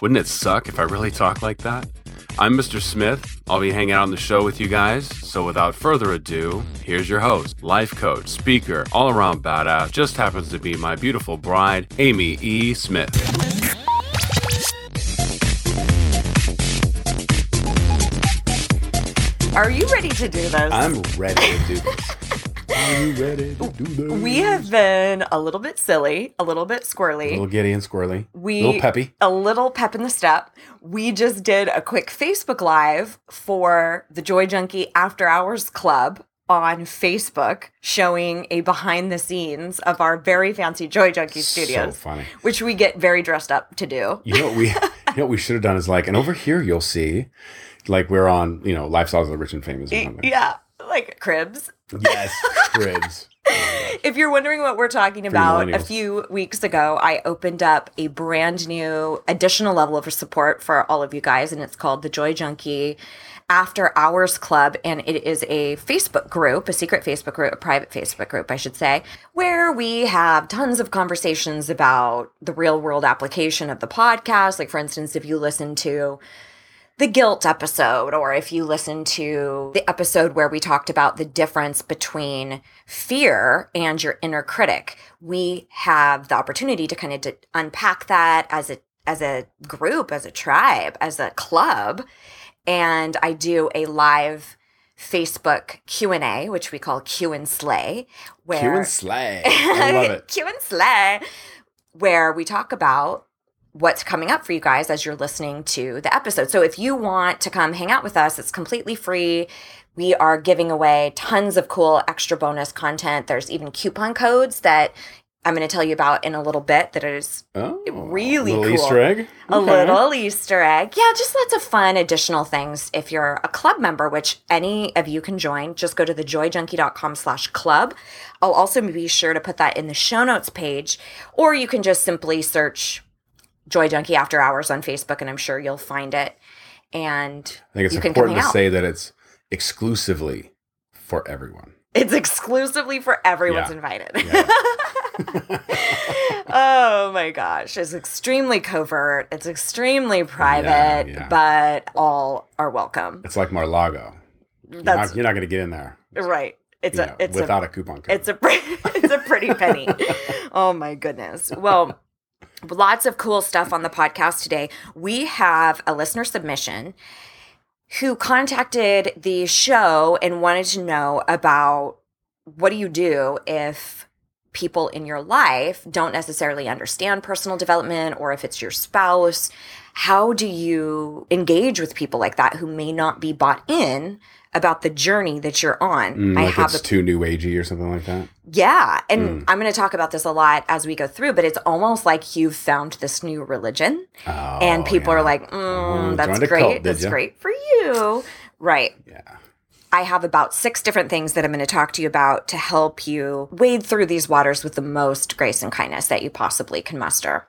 Wouldn't it suck if I really talked like that? I'm Mr. Smith. I'll be hanging out on the show with you guys. So without further ado, here's your host, life coach, speaker, all around badass, just happens to be my beautiful bride, Amy E. Smith. Are you ready to do this? I'm ready to do this. Are you ready to do this? we have been a little bit silly, a little bit a little giddy and squirrely. we a little peppy. a little pep in the step. We just did a quick Facebook Live for the Joy Junkie After Hours Club on Facebook, showing a behind the scenes of our very fancy Joy Junkie studios, So funny. which we get very dressed up to do. You know what we you know what we should have done is like, and over here you'll see, like we're on, you know, lifestyles of the rich and famous or something. Yeah, like cribs. Yes, cribs. If you're wondering what we're talking about, a few weeks ago, I opened up a brand new additional level of support for all of you guys, and it's called the Joy Junkie After Hours Club. And it is a Facebook group, a secret Facebook group, a private Facebook group, I should say, where we have tons of conversations about the real world application of the podcast. Like, for instance, if you listen to the guilt episode, or if you listen to the episode where we talked about the difference between fear and your inner critic, we have the opportunity to kind of unpack that as a as a group, as a tribe, as a club, and I do a live Facebook Q and A, which we call Q and Slay, where Q and slay. I love it. Q and Slay, where we talk about what's coming up for you guys as you're listening to the episode. So if you want to come hang out with us, it's completely free. We are giving away tons of cool extra bonus content. There's even coupon codes that I'm going to tell you about in a little bit that is Oh, really cool. Easter egg. a Okay. little Easter egg. Yeah, just lots of fun additional things. If you're a club member, which any of you can join, just go to thejoyjunkie.com slash club. I'll also be sure to put that in the show notes page, or you can just simply search Joy Junkie After Hours on Facebook, and I'm sure you'll find it. And I think it's important to out. say that it's exclusively for everyone. It's exclusively for everyone's Yeah. invited. Yeah. oh my gosh. It's extremely covert. It's extremely private, yeah. but all are welcome. It's like Mar-Lago. You're That's not, you're not going to get in there right. It's a know, it's without a a, coupon code. it's a it's a pretty penny. oh my goodness. Well, lots of cool stuff on the podcast today. We have a listener submission who contacted the show and wanted to know about what do you do if people in your life don't necessarily understand personal development or if it's your spouse how do you engage with people like that who may not be bought in about the journey that you're on Mm, i like have it's a too new agey or something like that. yeah. And Mm. I'm going to talk about this a lot as we go through, but it's almost like you've found this new religion. Oh, and people yeah. are like, mm, Oh, that's great. cult, that's ya?" great for you. Right. Yeah. I have about six different things that I'm going to talk to you about to help you wade through these waters with the most grace and kindness that you possibly can muster.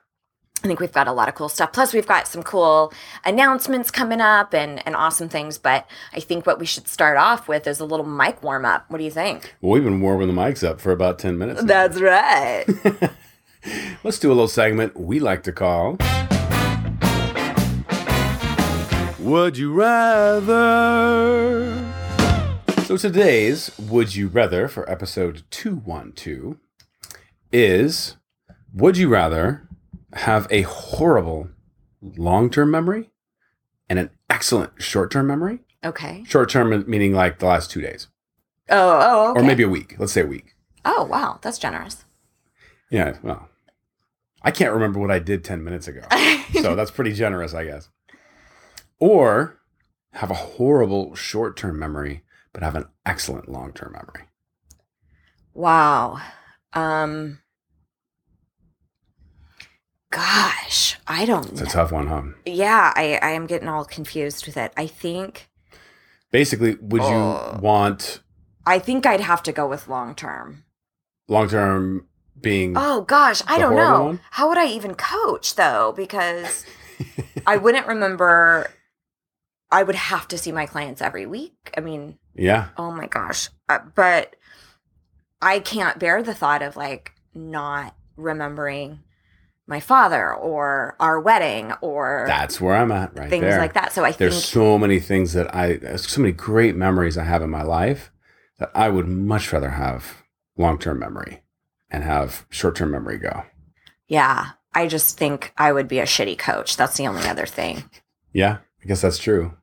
I think we've got a lot of cool stuff. Plus, we've got some cool announcements coming up and, and awesome things. But I think what we should start off with is a little mic warm up. What do you think? Well, we've been warming the mics up for about 10 minutes. now. That's right. Let's do a little segment we like to call Would You Rather? So today's Would You Rather for episode 212 is Would you rather have a horrible long term memory and an excellent short term memory? okay. Short term meaning like the last two days, Oh, oh, okay. or maybe a week. Let's say a week. Oh, wow. That's generous. Yeah, well, I can't remember what I did 10 minutes ago. so that's pretty generous, I guess. Or have a horrible short term memory, but have an excellent long term memory. wow. Um Gosh, I don't It's a tough one, huh? Yeah, I, I am getting all confused with it. I think Basically, would you Oh. want I think I'd have to go with long term. long term being Oh gosh, I don't know. one? How would I even coach though? Because I wouldn't remember. I would have to see my clients every week. I mean, yeah, oh my gosh. Uh, but I can't bear the thought of like not remembering my father or our wedding or that's where I'm at right things there. like that. So I think There's think so many things that I, so many great memories I have in my life that I would much rather have long term memory and have short term memory go. yeah, I just think I would be a shitty coach. That's the only other thing. Yeah, I guess that's true.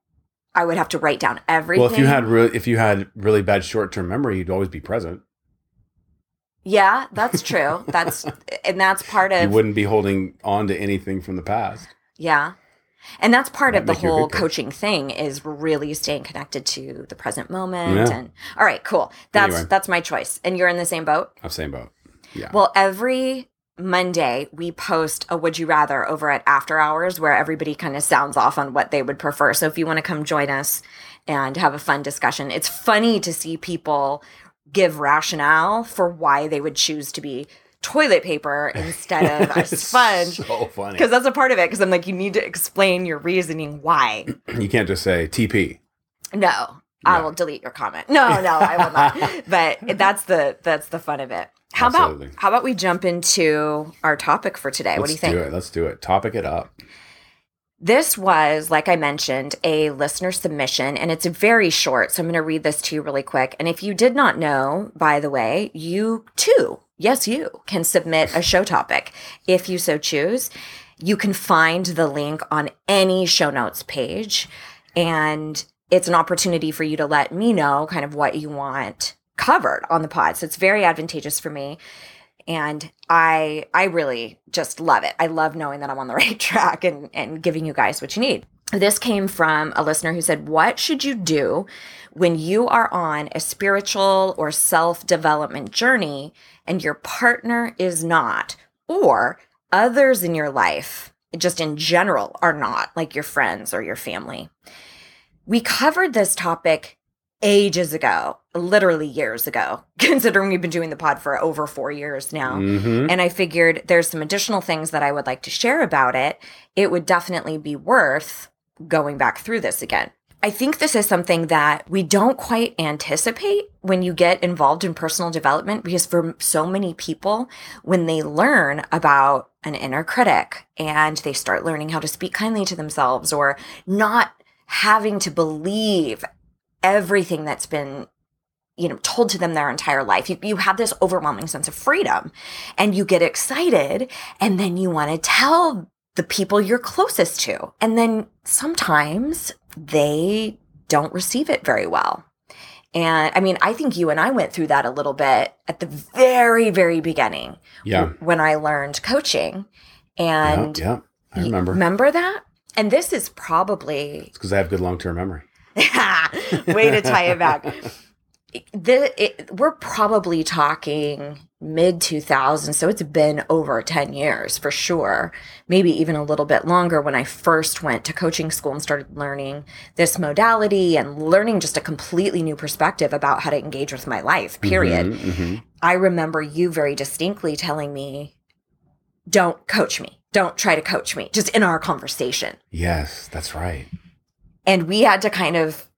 I would have to write down everything. Well, if you had really, if you had really bad short term memory, you'd always be present. Yeah, that's true. That's and that's part of You wouldn't be holding on to anything from the past. yeah. And that's part Might of the make you a whole coaching thing is really staying connected to the present moment Yeah. and all right, cool. That's Anyway. that's my choice. And you're in the same boat? I'm same boat. Yeah. Well, every Monday we post a would you rather over at After Hours where everybody kind of sounds off on what they would prefer. So if you want to come join us and have a fun discussion, it's funny to see people give rationale for why they would choose to be toilet paper instead of a sponge. So funny. Because that's a part of it. Because I'm like, you need to explain your reasoning why. You can't just say TP. No, I will delete your comment. No, no, I will not. but that's the that's the fun of it. How Absolutely. about how about we jump into our topic for today? what do you think? do it. Let's do it. Topic it up. This was, like I mentioned, a listener submission, and it's very short. So I'm going to read this to you really quick. And if you did not know, by the way, you too, yes, you can submit a show topic if you so choose. You can find the link on any show notes page, and it's an opportunity for you to let me know kind of what you want covered on the pod. So it's very advantageous for me and i i really just love it. I love knowing that i'm on the right track and and giving you guys what you need. This came from a listener who said what should you do when you are on a spiritual or self-development journey and your partner is not or others in your life just in general are not like your friends or your family? We covered this topic ages ago, literally years ago, considering we've been doing the pod for over four years now. hmm And I figured there's some additional things that I would like to share about it. It would definitely be worth going back through this again. I think this is something that we don't quite anticipate when you get involved in personal development because for so many people, when they learn about an inner critic and they start learning how to speak kindly to themselves or not having to believe everything that's been you know told to them their entire life you, you have this overwhelming sense of freedom and you get excited and then you want to tell the people you're closest to and then sometimes they don't receive it very well and i mean i think you and i went through that a little bit at the very very beginning Yeah. when i learned coaching and yeah. Yeah. I remember. remember that and this is probably because I have good long term memory. Way to tie it back. The, it, we're probably talking mid 2000s, so it's been over 10 years for sure, maybe even a little bit longer when I first went to coaching school and started learning this modality and learning just a completely new perspective about how to engage with my life, period. Mhm, mhm. I remember you very distinctly telling me, don't coach me, don't try to coach me, just in our conversation. Yes, that's right. And we had to kind of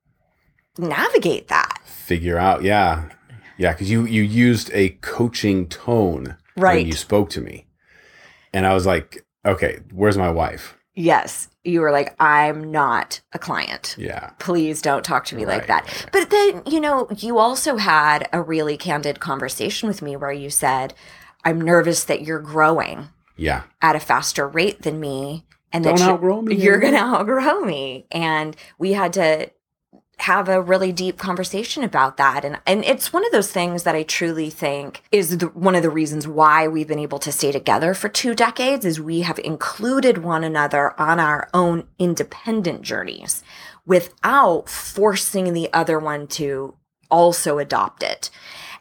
navigate that. Figure out. Yeah. Yeah. Because you, you used a coaching tone Right. when you spoke to me. And I was like, okay, where's my wife? Yes. You were like, I'm not a client. Yeah. Please don't talk to me like that. right, right. But then, you know, you also had a really candid conversation with me where you said, I'm nervous that you're growing Yeah. at a faster rate than me. And Don't that you're- outgrow me, You're going to outgrow me. And we had to have a really deep conversation about that. And and it's one of those things that I truly think is the, one of the reasons why we've been able to stay together for two decades is we have included one another on our own independent journeys without forcing the other one to also adopt it.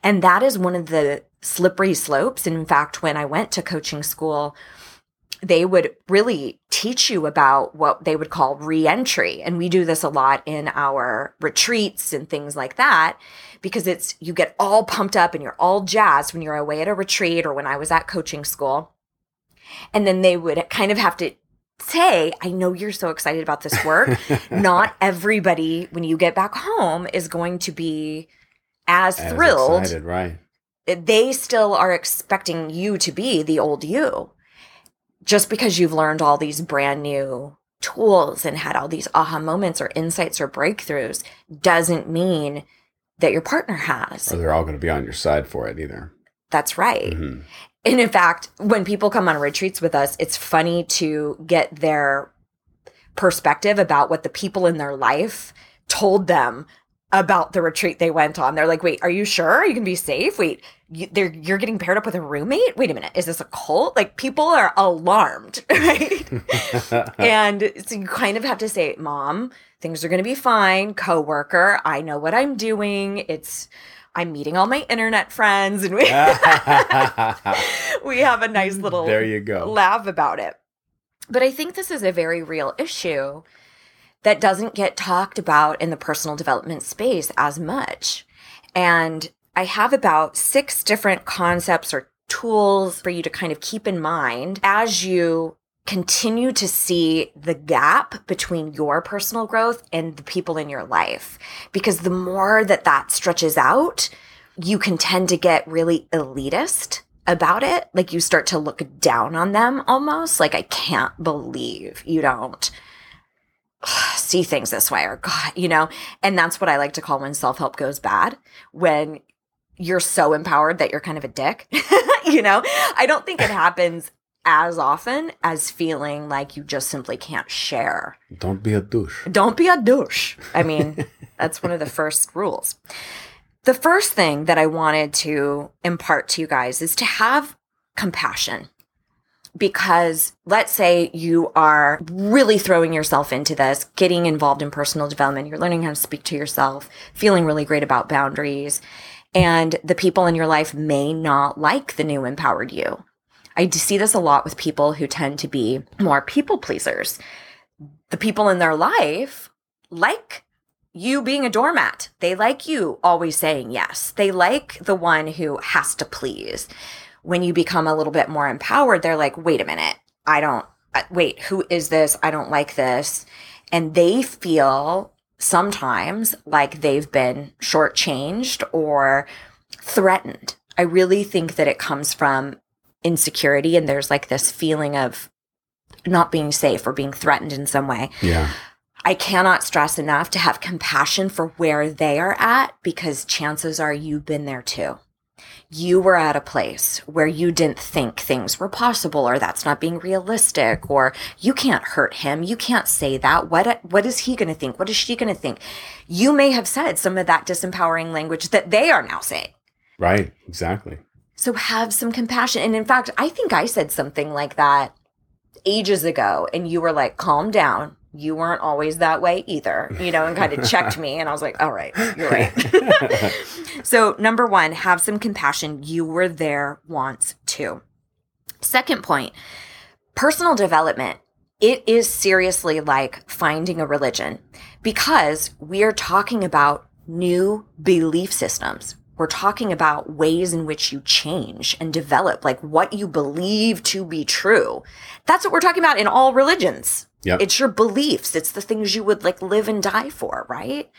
And that is one of the slippery slopes. And in fact when I went to coaching school they would really teach you about what they would call reentry. And we do this a lot in our retreats and things like that because it's you get all pumped up and you're all jazzed when you're away at a retreat or when I was at coaching school. And then they would kind of have to say, I know you're so excited about this work. Not everybody, when you get back home, is going to be as, As thrilled. excited, right? They still are expecting you to be the old you. Just because you've learned all these brand new tools and had all these aha moments or insights or breakthroughs doesn't mean that your partner has. Or they're all going to be on your side for it either. That's right. Mhm. And in fact, when people come on retreats with us, it's funny to get their perspective about what the people in their life told them about the retreat they went on. They're like, "Wait, are you sure you can be safe? Wait, you, they're, you're getting paired up with a roommate? Wait a minute, is this a cult? Like people are alarmed, right?" and so you kind of have to say, "Mom, things are going to be fine. Coworker, I know what I'm doing. It's." I'm meeting all my internet friends and we we have a nice mm, little there you go. laugh about it. But I think this is a very real issue that doesn't get talked about in the personal development space as much. And I have about six different concepts or tools for you to kind of keep in mind as you continue to see the gap between your personal growth and the people in your life. Because the more that that stretches out, you can tend to get really elitist about it. Like you start to look down on them almost. Like, I can't believe you don't see things this way or God, you know? And that's what I like to call when self help goes bad. When you're so empowered that you're kind of a dick, you know? I don't think it happens as often as feeling like you just simply can't share. Don't be a douche. Don't be a douche. I mean, that's one of the first rules. The first thing that I wanted to impart to you guys is to have compassion. Because let's say you are really throwing yourself into this, getting involved in personal development, you're learning how to speak to yourself, feeling really great about boundaries, and the people in your life may not like the new empowered you. I see this a lot with people who tend to be more people pleasers. The people in their life like you being a doormat. They like you always saying yes. They like the one who has to please. When you become a little bit more empowered, they're like, wait a minute, I don't, uh, wait, who is this? I don't like this. And they feel sometimes like they've been shortchanged or threatened. I really think that it comes from insecurity and there's like this feeling of not being safe or being threatened in some way. Yeah. I cannot stress enough to have compassion for where they are at because chances are you've been there too. You were at a place where you didn't think things were possible or that's not being realistic or you can't hurt him. You can't say that. What what is he going to think? What is she going to think? You may have said some of that disempowering language that they are now saying. Right. Exactly. So have some compassion. And in fact, I think I said something like that ages ago and you were like, calm down. You weren't always that way either, you know, and kind of checked me. And I was like, all right, you're right. so, number one, have some compassion. You were there once too. Second point personal development. It is seriously like finding a religion because we are talking about new belief systems. We're talking about ways in which you change and develop, like what you believe to be true. That's what we're talking about in all religions. Yep. It's your beliefs. It's the things you would like live and die for, right?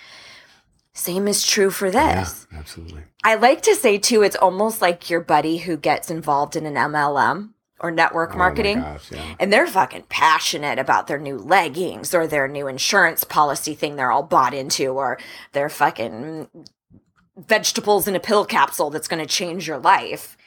Same is true for Yeah. this. Absolutely. I like to say too, it's almost like your buddy who gets involved in an MLM or network Oh marketing. my gosh, yeah. And they're fucking passionate about their new leggings or their new insurance policy thing they're all bought into or their fucking vegetables in a pill capsule that's going to change your life.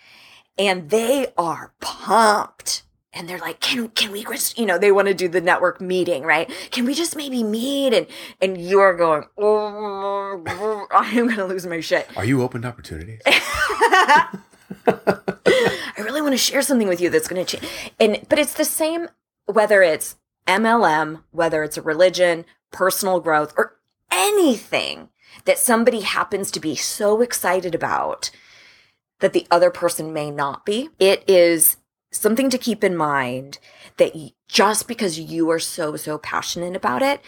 And they are pumped. And they're like, can can we just, you know, they want to do the network meeting, right? Can we just maybe meet? And and you're going, oh, I'm gonna lose my shit. Are you open to opportunities? I really want to share something with you that's going to change. And but it's the same whether it's MLM, whether it's a religion, personal growth, or anything that somebody happens to be so excited about that the other person may not be. It is something to keep in mind that just because you are so, so passionate about it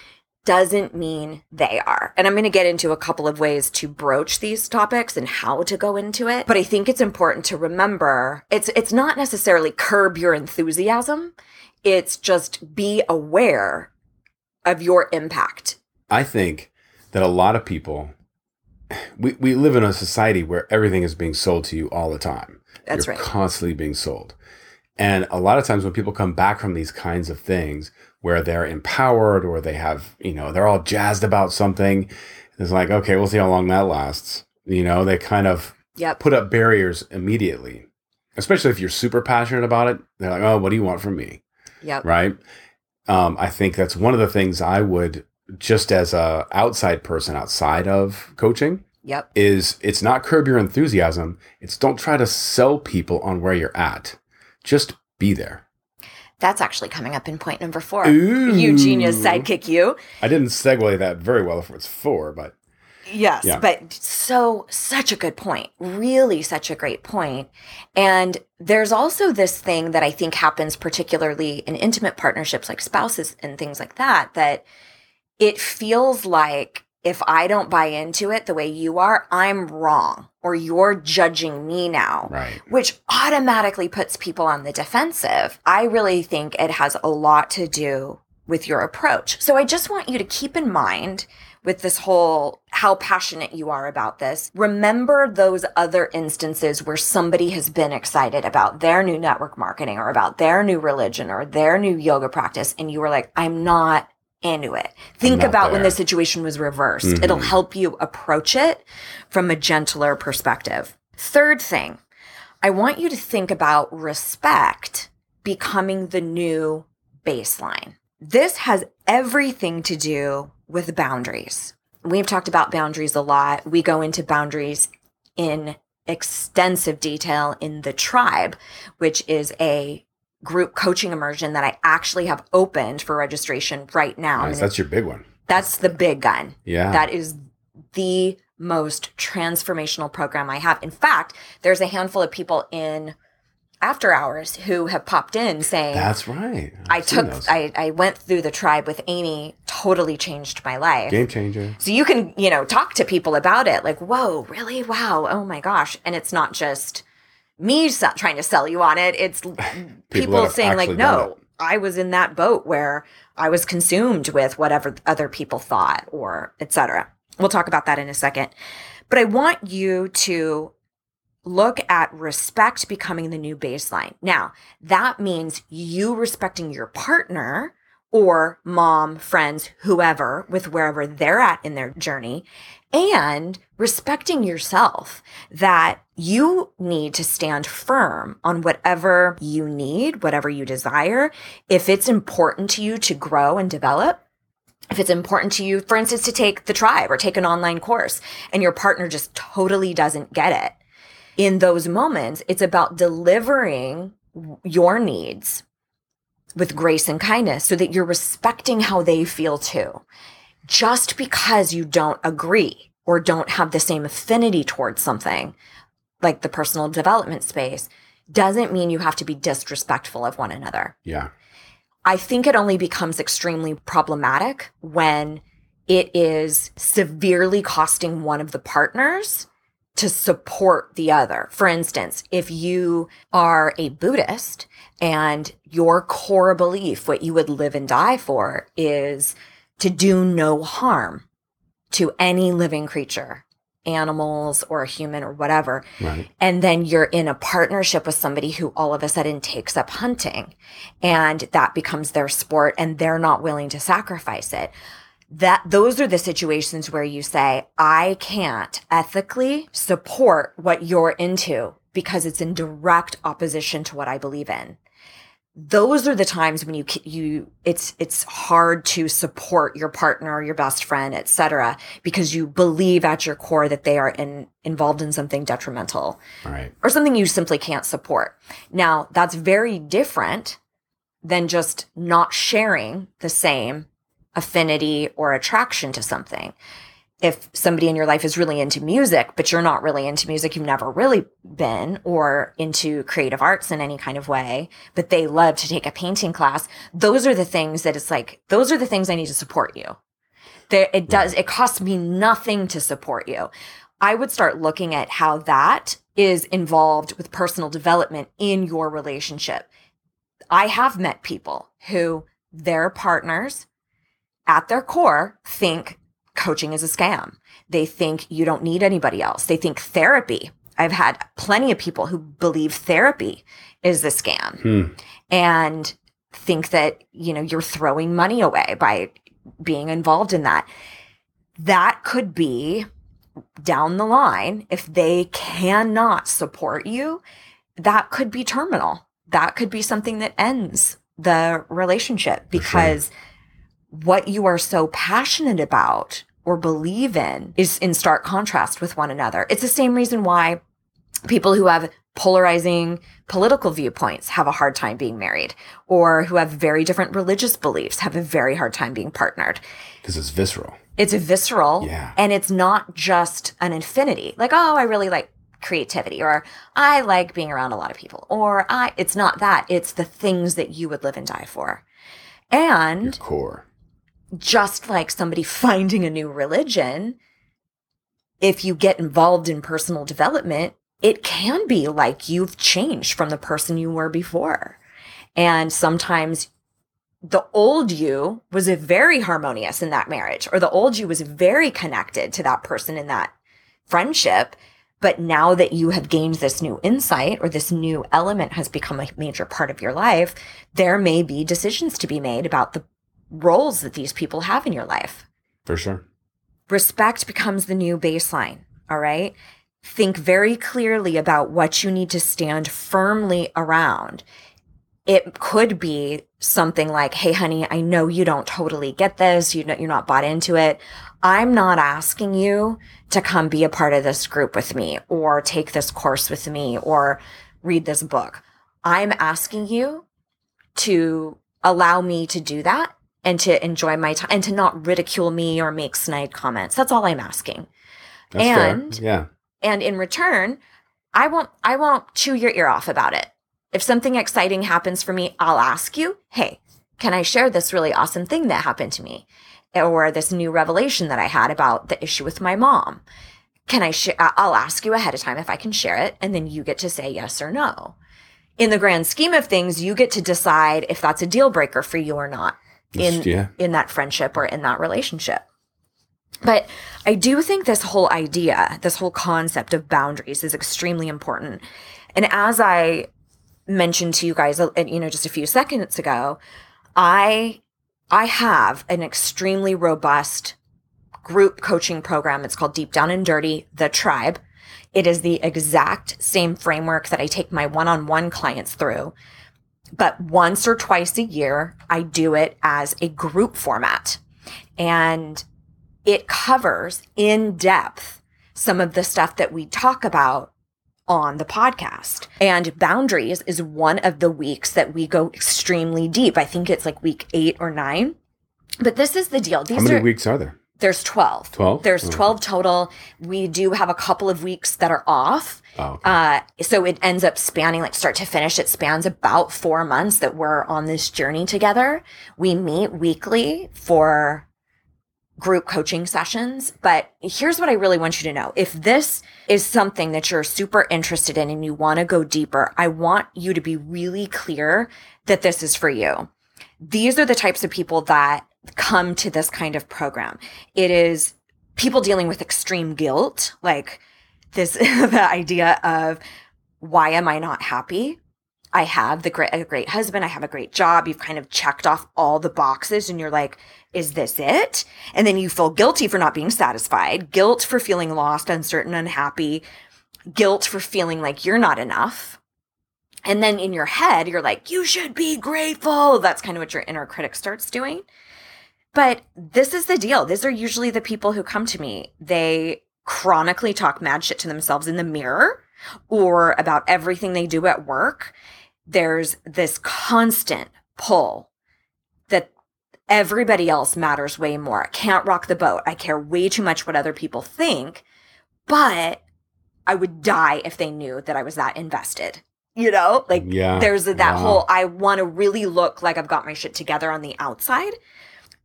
doesn't mean they are. And I'm going to get into a couple of ways to broach these topics and how to go into it. But I think it's important to remember it's it's not necessarily curb your enthusiasm. It's just be aware of your impact. I think that a lot of people, we, we live in a society where everything is being sold to you all the time. That's You're right. constantly being sold. And a lot of times when people come back from these kinds of things where they're empowered or they have, you know, they're all jazzed about something, it's like, okay, we'll see how long that lasts. You know, they kind of Yep. put up barriers immediately, especially if you're super passionate about it. They're like, oh, what do you want from me? Yep. right? Um, I think that's one of the things I would just as a outside person outside of coaching Yep. is it's not curb your enthusiasm. It's don't try to sell people on where you're at. Just be there. That's actually coming up in point number four. Ooh. You genius sidekick you. I didn't segue that very well if it's four, but Yes, Yeah. but so such a good point. Really such a great point. And there's also this thing that I think happens particularly in intimate partnerships like spouses and things like that that it feels like if I don't buy into it the way you are, I'm wrong or you're judging me now right. which automatically puts people on the defensive. I really think it has a lot to do with your approach. So I just want you to keep in mind with this whole how passionate you are about this. Remember those other instances where somebody has been excited about their new network marketing or about their new religion or their new yoga practice and you were like, I'm not into it. Think about when the situation was reversed. Mhm. It'll help you approach it from a gentler perspective. Third thing, I want you to think about respect becoming the new baseline. This has everything to do with boundaries. We've talked about boundaries a lot. We go into boundaries in extensive detail in the tribe, which is a group coaching immersion that I actually have opened for registration right now. Nice. That's your big one. that's the big gun. Yeah. That is the most transformational program I have. In fact, there's a handful of people in after hours who have popped in saying, That's right. I I've seen took, those. I, I went through the tribe with Amy, totally changed my life. game changer. So you can, you know, talk to people about it like, whoa, really? Wow. Oh my gosh. And it's not just me trying to sell you on it. It's l- people, saying like, no, I was in that boat where I was consumed with whatever other people thought or etc. We'll talk about that in a second. But I want you to look at respect becoming the new baseline. Now, that means you respecting your partner or mom, friends, whoever, with wherever they're at in their journey, and respecting yourself that you need to stand firm on whatever you need, whatever you desire. If it's important to you to grow and develop, if it's important to you, for instance, to take the tribe or take an online course and your partner just totally doesn't get it, in those moments, it's about delivering your needs with grace and kindness so that you're respecting how they feel too. Just because you don't agree or don't have the same affinity towards something, like the personal development space, doesn't mean you have to be disrespectful of one another. Yeah. I think it only becomes extremely problematic when it is severely costing one of the partners to support the other. For instance, if you are a Buddhist and your core belief, what you would live and die for, is to do no harm to any living creature, animals or a human or whatever, Right. and then you're in a partnership with somebody who all of a sudden takes up hunting and that becomes their sport and they're not willing to sacrifice it. That those are the situations where you say i can't ethically support what you're into because it's in direct opposition to what i believe in those are the times when you you it's it's hard to support your partner your best friend etc because you believe at your core that they are in, involved in something detrimental right. or something you simply can't support. Now, that's very different than just not sharing the same affinity or attraction to something. If somebody in your life is really into music, but you're not really into music, you've never really been, or into creative arts in any kind of way, but they love to take a painting class, those are the things that it's like, those are the things I need to support you. There, it does, it costs me nothing to support you. I would start looking at how that is involved with personal development in your relationship. I have met people who their partners at their core think coaching is a scam. They think you don't need anybody else. They think therapy. I've had plenty of people who believe therapy is a scam Hmm. and think that, you know, you're throwing money away by being involved in that. That could be down the line if they cannot support you, that could be terminal. That could be something that ends the relationship because what you are so passionate about or believe in is in stark contrast with one another. It's the same reason why people who have polarizing political viewpoints have a hard time being married or who have very different religious beliefs have a very hard time being partnered. Because it's visceral. It's visceral Yeah. and it's not just an infinity. Like, oh, I really like creativity or I like being around a lot of people or I it's not that. It's the things that you would live and die for. And Core. Just like somebody finding a new religion, if you get involved in personal development, it can be like you've changed from the person you were before. And sometimes the old you was very harmonious in that marriage, or the old you was very connected to that person in that friendship. But now that you have gained this new insight or this new element has become a major part of your life, there may be decisions to be made about the roles that these people have in your life. For sure. Respect becomes the new baseline. All right. Think very clearly about what you need to stand firmly around. It could be something like, Hey, honey, I know you don't totally get this. You know, you're not bought into it. I'm not asking you to come be a part of this group with me or take this course with me or read this book. I'm asking you to allow me to do that and to enjoy my time and to not ridicule me or make snide comments. That's all I'm asking. That's And- fair. Yeah. And in return, I won't I won't chew your ear off about it. If something exciting happens for me, I'll ask you, "Hey, can I share this really awesome thing that happened to me?" Or this new revelation that I had about the issue with my mom. Can I share I'll ask you ahead of time if I can share it and then you get to say yes or no. In the grand scheme of things, you get to decide if that's a deal breaker for you or not in yeah. in that friendship or in that relationship. But I do think this whole idea, this whole concept of boundaries is extremely important. And as I mentioned to you guys, uh, you know, just a few seconds ago, I I have an extremely robust group coaching program. It's called Deep Down and Dirty, The Tribe. It is the exact same framework that I take my one-on-one clients through. But once or twice a year, I do it as a group format. And it covers in depth some of the stuff that we talk about on the podcast. And boundaries is one of the weeks that we go extremely deep. I think it's like week eight or nine. But this is the deal. How These many are weeks are there? There's 12. 12? There's Oh. 12 total. We do have a couple of weeks that are off. Oh, okay. Uh, so it ends up spanning like start to finish. It spans about four months that we're on this journey together. We meet weekly for group coaching sessions. But here's what I really want you to know. If this is something that you're super interested in and you want to go deeper, I want you to be really clear that this is for you. These are the types of people that come to this kind of program. It is people dealing with extreme guilt, like this the idea of why am I not happy? I have the great a great husband, I have a great job. You've kind of checked off all the boxes and you're like, is this it? And then you feel guilty for not being satisfied, guilt for feeling lost, uncertain, unhappy, guilt for feeling like you're not enough. And then in your head, you're like, you should be grateful. That's kind of what your inner critic starts doing. But this is the deal. These are usually the people who come to me. They chronically talk mad shit to themselves in the mirror or about everything they do at work. There's this constant pull that Everybody else matters way more. I can't rock the boat. I care way too much what other people think, but I would die if they knew that I was that invested. You know, like Yeah. there's that Wow. whole I want to really look like I've got my shit together on the outside,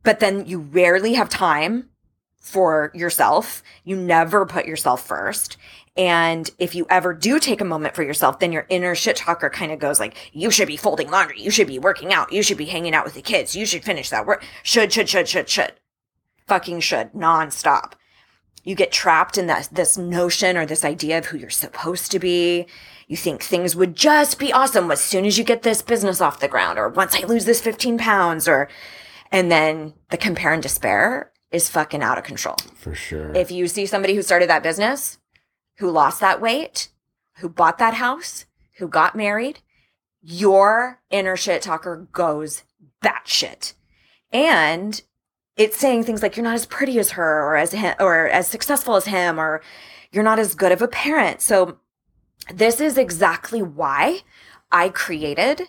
but then you rarely have time for yourself. You never put yourself first. And if you ever do take a moment for yourself, then your inner shit talker kind of goes like, you should be folding laundry. You should be working out. You should be hanging out with the kids. You should finish that work. Should, should, should, should, should. Fucking should. Nonstop. You get trapped in that, this notion or this idea of who you're supposed to be. You think things would just be awesome as soon as you get this business off the ground or once I lose this 15 pounds or, and then the compare and despair is fucking out of control. For sure. If you see somebody who started that business, who lost that weight, who bought that house, who got married, your inner shit talker goes that shit. And it's saying things like you're not as pretty as her or as him or as successful as him or you're not as good of a parent. So this is exactly why I created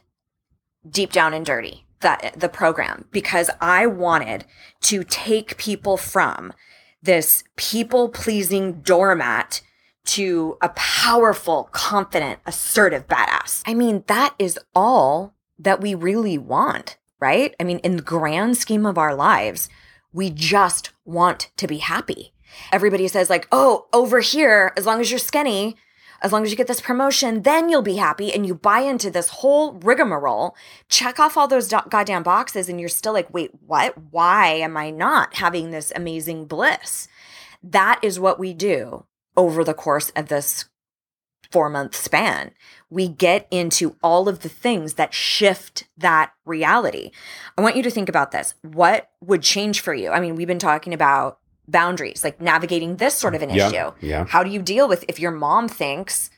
Deep Down and Dirty, that the program, because I wanted to take people from this people pleasing doormat to a powerful, confident, assertive badass. I mean, that is all that we really want, right? I mean, in the grand scheme of our lives, we just want to be happy. Everybody says, like, oh, over here, as long as you're skinny, as long as you get this promotion, then you'll be happy. And you buy into this whole rigmarole, check off all those do- goddamn boxes, and you're still like, wait, what? Why am I not having this amazing bliss? That is what we do over the course of this four month span. We get into all of the things that shift that reality. I want you to think about this. What would change for you? I mean, we've been talking about boundaries, like navigating this sort of an Yeah, issue. yeah. How do you deal with if your mom thinks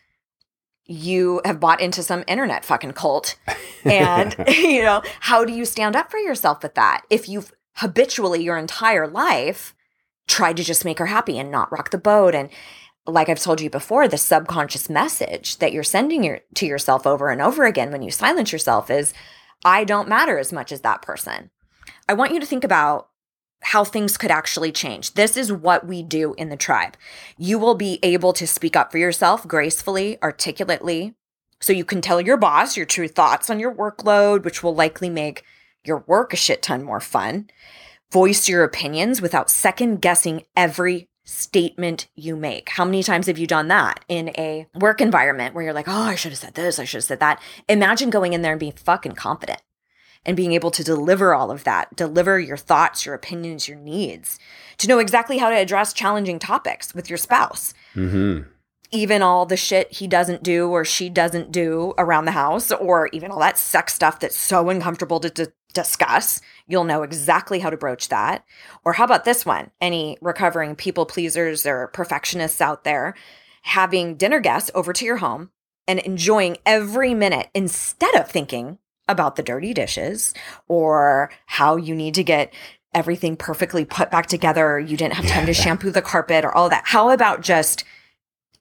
you have bought into some internet fucking cult? And, you know, how do you stand up for yourself with that? If you've habitually your entire life tried to just make her happy and not rock the boat and like I've told you before, the subconscious message that you're sending your, to yourself over and over again when you silence yourself is, I don't matter as much as that person. I want you to think about how things could actually change. This is what we do in the tribe. You will be able to speak up for yourself gracefully, articulately, so you can tell your boss your true thoughts on your workload, which will likely make your work a shit ton more fun. Voice your opinions without second guessing every statement you make. How many times have you done that in a work environment where you're like, oh, I should have said this, I should have said that? Imagine going in there and being fucking confident and being able to deliver all of that, deliver your thoughts, your opinions, your needs, to know exactly how to address challenging topics with your spouse. hmm Even all the shit he doesn't do or she doesn't do around the house, or even all that sex stuff that's so uncomfortable to d- discuss. You'll know exactly how to broach that. Or how about this one? Any recovering people pleasers or perfectionists out there having dinner guests over to your home and enjoying every minute instead of thinking about the dirty dishes or how you need to get everything perfectly put back together you didn't have time to shampoo the carpet or all that. How about just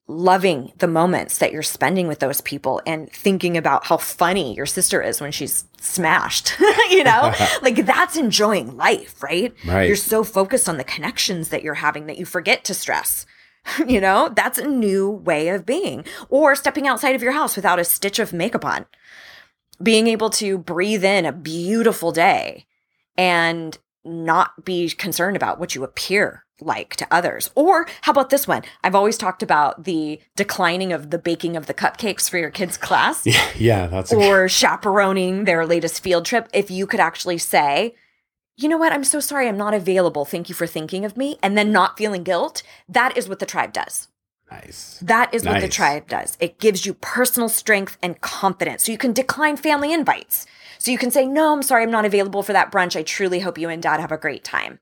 loving the moments that you're spending with those people and thinking about how funny your sister is when she's smashed, you know? like that's enjoying life, right? Right. You're so focused on the connections that you're having that you forget to stress. you know, that's a new way of being. Or stepping outside of your house without a stitch of makeup on. Being able to breathe in a beautiful day and not be concerned about what you appear like to others. Or how about this one? I've always talked about the declining of the baking of the cupcakes for your kids' class Yeah, yeah, that's a, or chaperoning their latest field trip. If you could actually say, you know what, I'm so sorry I'm not available. Thank you for thinking of me. And then not feeling guilt. That is what the tribe does. Nice. That is what the tribe does. It gives you personal strength and confidence. So you can decline family invites. So you can say, No, I'm sorry, I'm not available for that brunch. I truly hope you and dad have a great time.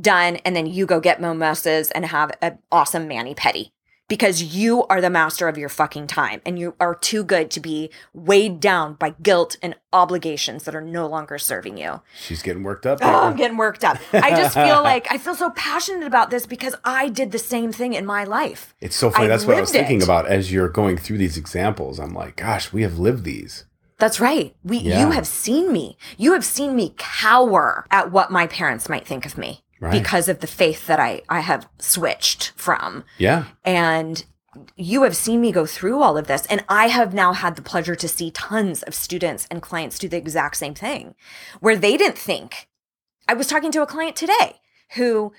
Done. And then you go get mimosas and have an awesome mani pedi because you are the master of your fucking time and you are too good to be weighed down by guilt and obligations that are no longer serving you. She's getting worked up. Oh, I'm getting worked up. I just feel like I feel so passionate about this because I did the same thing in my life. It's so funny. I That's what I was thinking it. about as you're going through these examples. I'm like, gosh, we have lived these. That's right. We Yeah. you have seen me. You have seen me cower at what my parents might think of me Right. because of the faith that I I have switched from. Yeah. And you have seen me go through all of this and I have now had the pleasure to see tons of students and clients do the exact same thing where they didn't think. I was talking to a client today who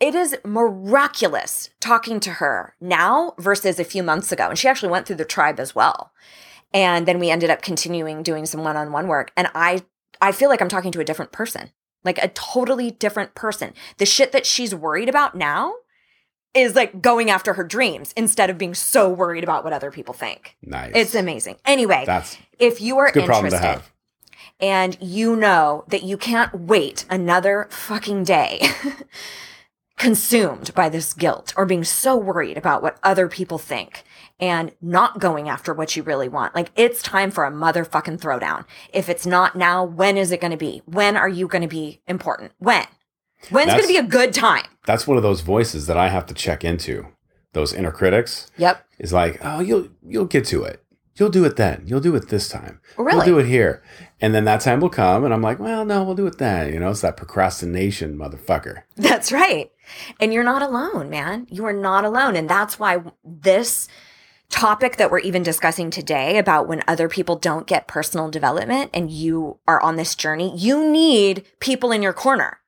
it is miraculous talking to her now versus a few months ago. And she actually went through the tribe as well. And then we ended up continuing doing some one-on-one work. And I I feel like I'm talking to a different person. Like a totally different person. The shit that she's worried about now is like going after her dreams instead of being so worried about what other people think. Nice. It's amazing. Anyway, That's if you are a good problem interested and you know that you can't wait another fucking day consumed by this guilt or being so worried about what other people think and not going after what you really want. Like it's time for a motherfucking throwdown. If it's not now, when is it going to be? When are you going to be important? When? When's going to be a good time? That's one of those voices that I have to check into. Those inner critics Yep. is like, oh, you'll you'll get to it. You'll do it then. You'll do it this time. Really? We'll do it here. And then that time will come, and I'm like, well, no, we'll do it then. You know, it's that procrastination, motherfucker. That's right. And you're not alone, man. You are not alone. And that's why this topic that we're even discussing today about when other people don't get personal development and you are on this journey, you need people in your corner.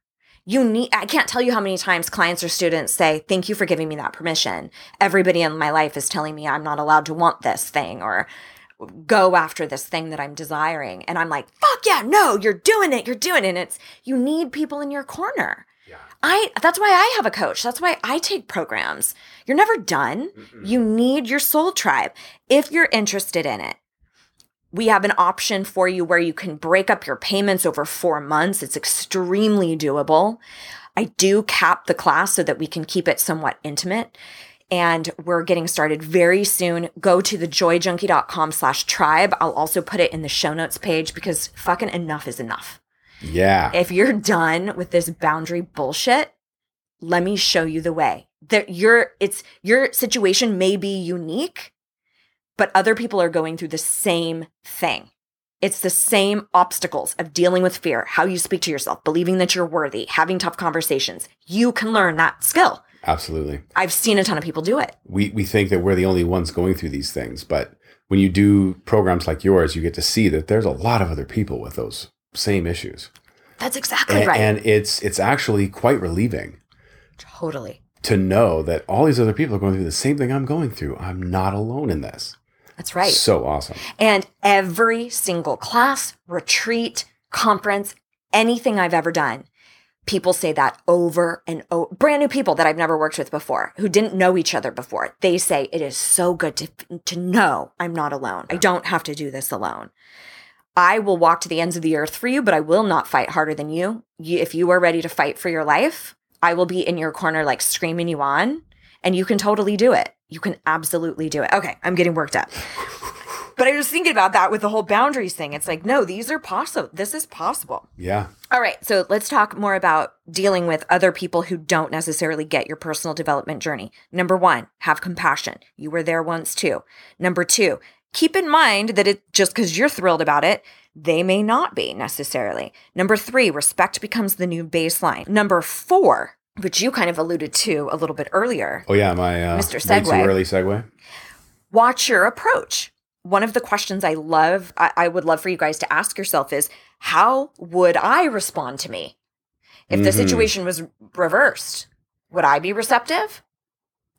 You need, I can't tell you how many times clients or students say, Thank you for giving me that permission. Everybody in my life is telling me I'm not allowed to want this thing or go after this thing that I'm desiring. And I'm like, Fuck yeah, no, you're doing it. You're doing it. And it's, you need people in your corner. I that's why I have a coach. That's why I take programs. You're never done. You need your soul tribe if you're interested in it. We have an option for you where you can break up your payments over 4 months. It's extremely doable. I do cap the class so that we can keep it somewhat intimate. And we're getting started very soon. Go to thejoyjunkie.com slash tribe. I'll also put it in the show notes page because fucking enough is enough Yeah. if you're done with this boundary bullshit, let me show you the way. That your it's your situation may be unique, but other people are going through the same thing. It's the same obstacles of dealing with fear, how you speak to yourself, believing that you're worthy, having tough conversations. You can learn that skill. Absolutely. I've seen a ton of people do it. We we think that we're the only ones going through these things, but when you do programs like yours, you get to see that there's a lot of other people with those same issues. That's exactly And, right. and it's it's actually quite relieving totally. to know that all these other people are going through the same thing I'm going through. I'm not alone in this. That's right. So awesome. And every single class, retreat, conference, anything I've ever done, people say that over and over. Brand new people that I've never worked with before who didn't know each other before. They say it is so good to, to know I'm not alone. I don't have to do this alone. I will walk to the ends of the earth for you, but I will not fight harder than you. you if you are ready to fight for your life, I will be in your corner, like screaming you on, and you can totally do it. You can absolutely do it. Okay, I'm getting worked up. But I was thinking about that with the whole boundaries thing. It's like, no, these are possible. This is possible. Yeah. All right, so let's talk more about dealing with other people who don't necessarily get your personal development journey. Number one, have compassion. You were there once too. Number two, keep in mind that it just because you're thrilled about it, they may not be necessarily. Number three, respect becomes the new baseline. Number four, which you kind of alluded to a little bit earlier, Oh yeah, my uh, Mr. way too segue. early segue. watch your approach. One of the questions I love, I, I would love for you guys to ask yourself is how would I respond to me? If the Mhm. situation was reversed, would I be receptive?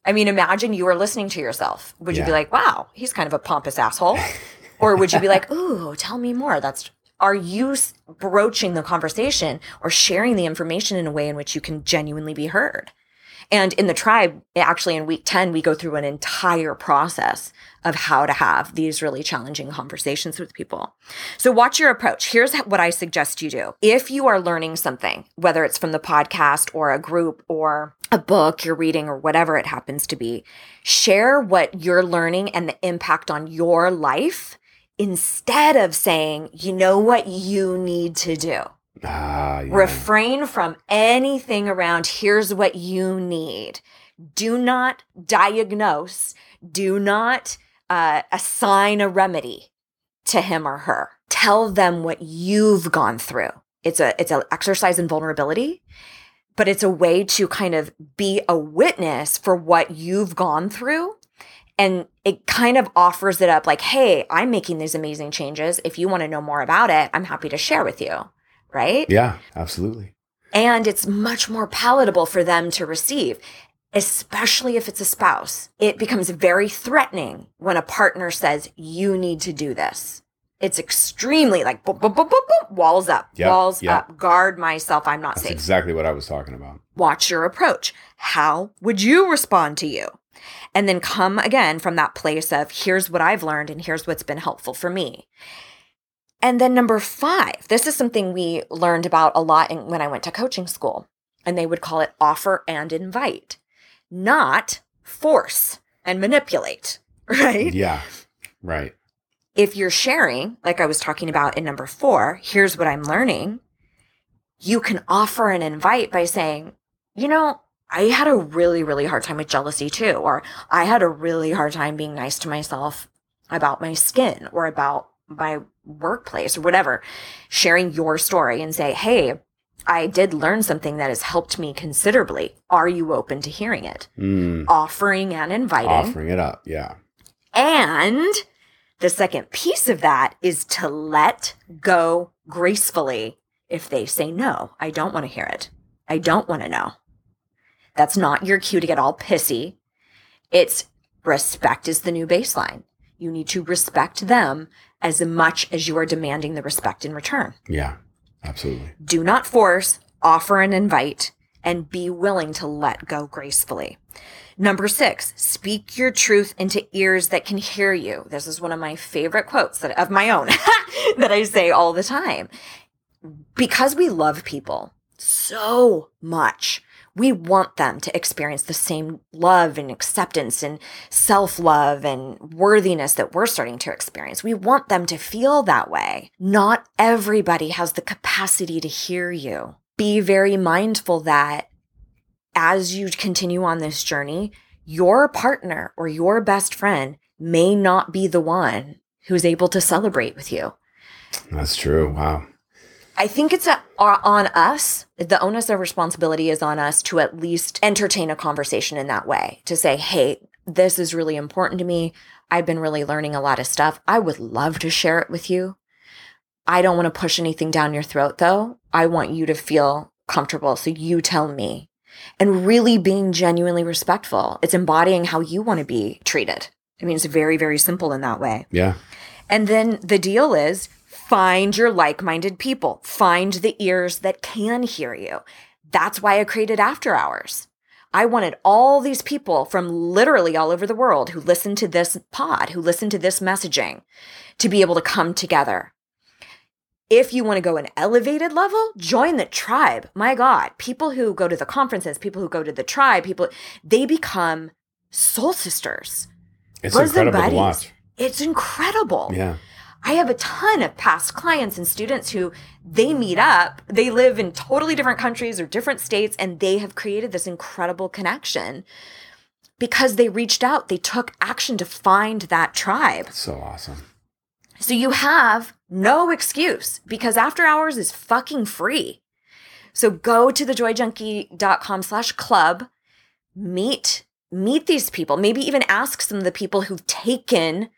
I mean, imagine you were listening to yourself. Would you be like, wow, he's kind of a pompous asshole? or would you be like, ooh, tell me more? That's, are you broaching the conversation or sharing the information in a way in which you can genuinely be heard? And in the tribe, actually in week 10, we go through an entire process of how to have these really challenging conversations with people. So watch your approach. Here's what I suggest you do. If you are learning something, whether it's from the podcast or a group or a book you're reading or whatever it happens to be, share what you're learning and the impact on your life instead of saying, you know what you need to do. Ah, yeah. Refrain from anything around here's what you need. Do not diagnose, do not uh, assign a remedy. to him or her. Tell them what you've gone through. It's a it's an exercise in vulnerability, but it's a way to kind of be a witness for what you've gone through. And it kind of offers it up like, hey, I'm making these amazing changes. If you want to know more about it, I'm happy to share with you. Right. Yeah, absolutely. And it's much more palatable for them to receive, especially if it's a spouse. It becomes very threatening when a partner says, you need to do this. It's extremely like boop, boop, boop, boop, boop, walls up, Yep, walls yep. up, guard myself. I'm not That's safe. exactly what I was talking about. Watch your approach. How would you respond to you? And then come again from that place of here's what I've learned and here's what's been helpful for me. And then number five, this is something we learned about a lot in, when I went to coaching school, and they would call it offer and invite, not force and manipulate, right? Yeah, right. If you're sharing, like I was talking about in number four, here's what I'm learning, you can offer an invite by saying, you know, I had a really, really hard time with jealousy too, or I had a really hard time being nice to myself about my skin or about my workplace or whatever. Sharing your story and say, hey, I did learn something that has helped me considerably. Are you open to hearing it? Mm, Offering and inviting. offering it up. Yeah. And the second piece of that is to let go gracefully if they say, no, I don't want to hear it. I don't want to know. That's not your cue to get all pissy. It's respect is the new baseline. You need to respect them as much as you are demanding the respect in return. Yeah. Absolutely. Do not force, offer an invite, and be willing to let go gracefully. Number six, speak your truth into ears that can hear you. This is one of my favorite quotes that, of my own that I say all the time. Because we love people so much, we want them to experience the same love and acceptance and self love and worthiness that we're starting to experience. We want them to feel that way. Not everybody has the capacity to hear you. Be very mindful that as you continue on this journey, your partner or your best friend may not be the one who's able to celebrate with you. That's true. Wow. I think it's a, on us. The onus of responsibility is on us to at least entertain a conversation in that way to say, hey, this is really important to me. I've been really learning a lot of stuff. I would love to share it with you. I don't want to push anything down your throat, though. I want you to feel comfortable. So you tell me. And really being genuinely respectful. It's embodying how you want to be treated. I mean, it's very, very simple in that way. Yeah. And then the deal is find your like minded people, find the ears that can hear you. That's why I created After Hours. I wanted all these people from literally all over the world who listen to this pod, who listen to this messaging, to be able to come together. If you want to go an elevated level, join the tribe. My God, people who go to the conferences, people who go to the tribe, people, they become soul sisters. It's incredible to buddies. watch. It's incredible. Yeah. I have a ton of past clients and students who they meet up, they live in totally different countries or different states, and they have created this incredible connection because they reached out, they took action to find that tribe. So awesome. So you have no excuse because after hours is fucking free. So go to thejoyjunkie.com slash club, meet, meet these people, maybe even ask some of the people who've taken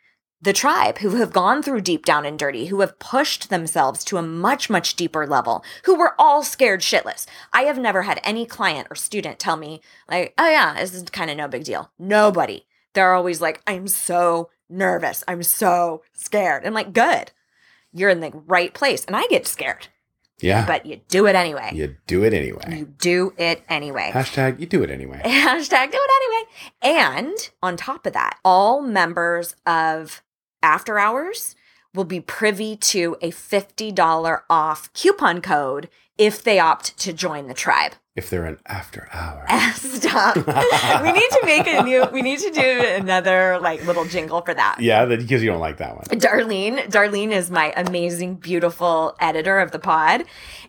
the tribe, who have gone through deep down and dirty, who have pushed themselves to a much, much deeper level, who were all scared shitless. I have never had any client or student tell me, like, oh yeah, this is kind of no big deal. Nobody. They're always like, I'm so nervous. I'm so scared. I'm like, good. You're in the right place. And I get scared, Yeah. but you do it anyway. you do it anyway. You do it anyway. Hashtag you do it anyway. Hashtag do it anyway. And on top of that, all members of After Hours will be privy to a $50 off coupon code if they opt to join the tribe. If they're an after hour. Stop. we need to make a new, we need to do another like little jingle for that. Yeah, because you don't like that one. Darlene, Darlene is my amazing, beautiful editor of the pod.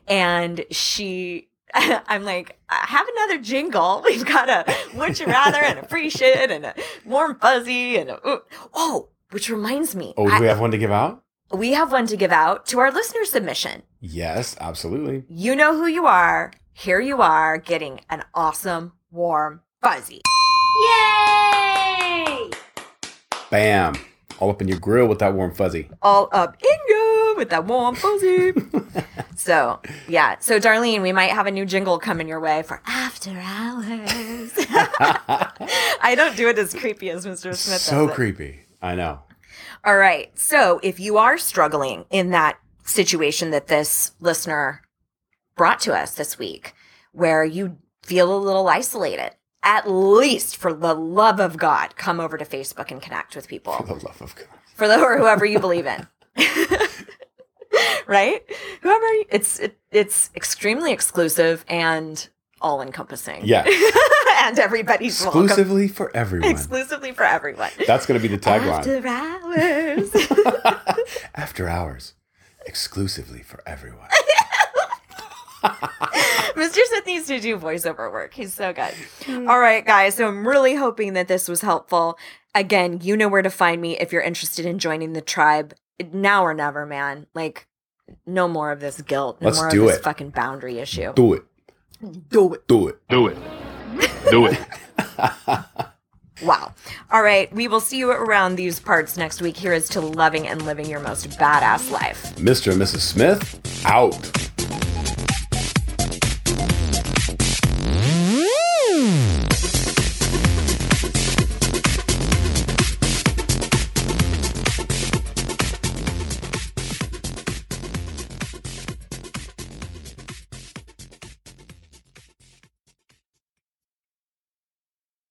And she, I'm like, have another jingle. We've got a would you rather and a free shit and a warm fuzzy and a, oh, which reminds me. Oh, do I- we have one to give out? we have one to give out to our listener submission. Yes, absolutely. You know who you are. Here you are getting an awesome, warm, fuzzy. Yay! Bam. All up in your grill with that warm fuzzy. All up in you with that warm fuzzy. so, yeah. So, Darlene, we might have a new jingle coming your way for after hours. I don't do it as creepy as Mr. Smith. so does it. creepy. I know. All right. So if you are struggling in that situation that this listener brought to us this week, where you feel a little isolated, at least for the love of God, come over to Facebook and connect with people. For the love of God. for the or whoever you believe in. right? Whoever it's it, it's extremely exclusive and all encompassing. Yeah. and everybody's welcome. Exclusively for everyone. Exclusively for everyone. That's going to be the tagline. After hours. After hours. Exclusively for everyone. Mr. Smith needs to do voiceover work. He's so good. Hmm. All right, guys. So I'm really hoping that this was helpful. Again, you know where to find me if you're interested in joining the tribe. Now or never, man. Like, no more of this guilt. No Let's more do of this it. fucking boundary issue. Do it. Do it. Do it. Do it. Do it. Wow. All right. We will see you around these parts next week. Here is to loving and living your most badass life. Mr. and Mrs. Smith, out.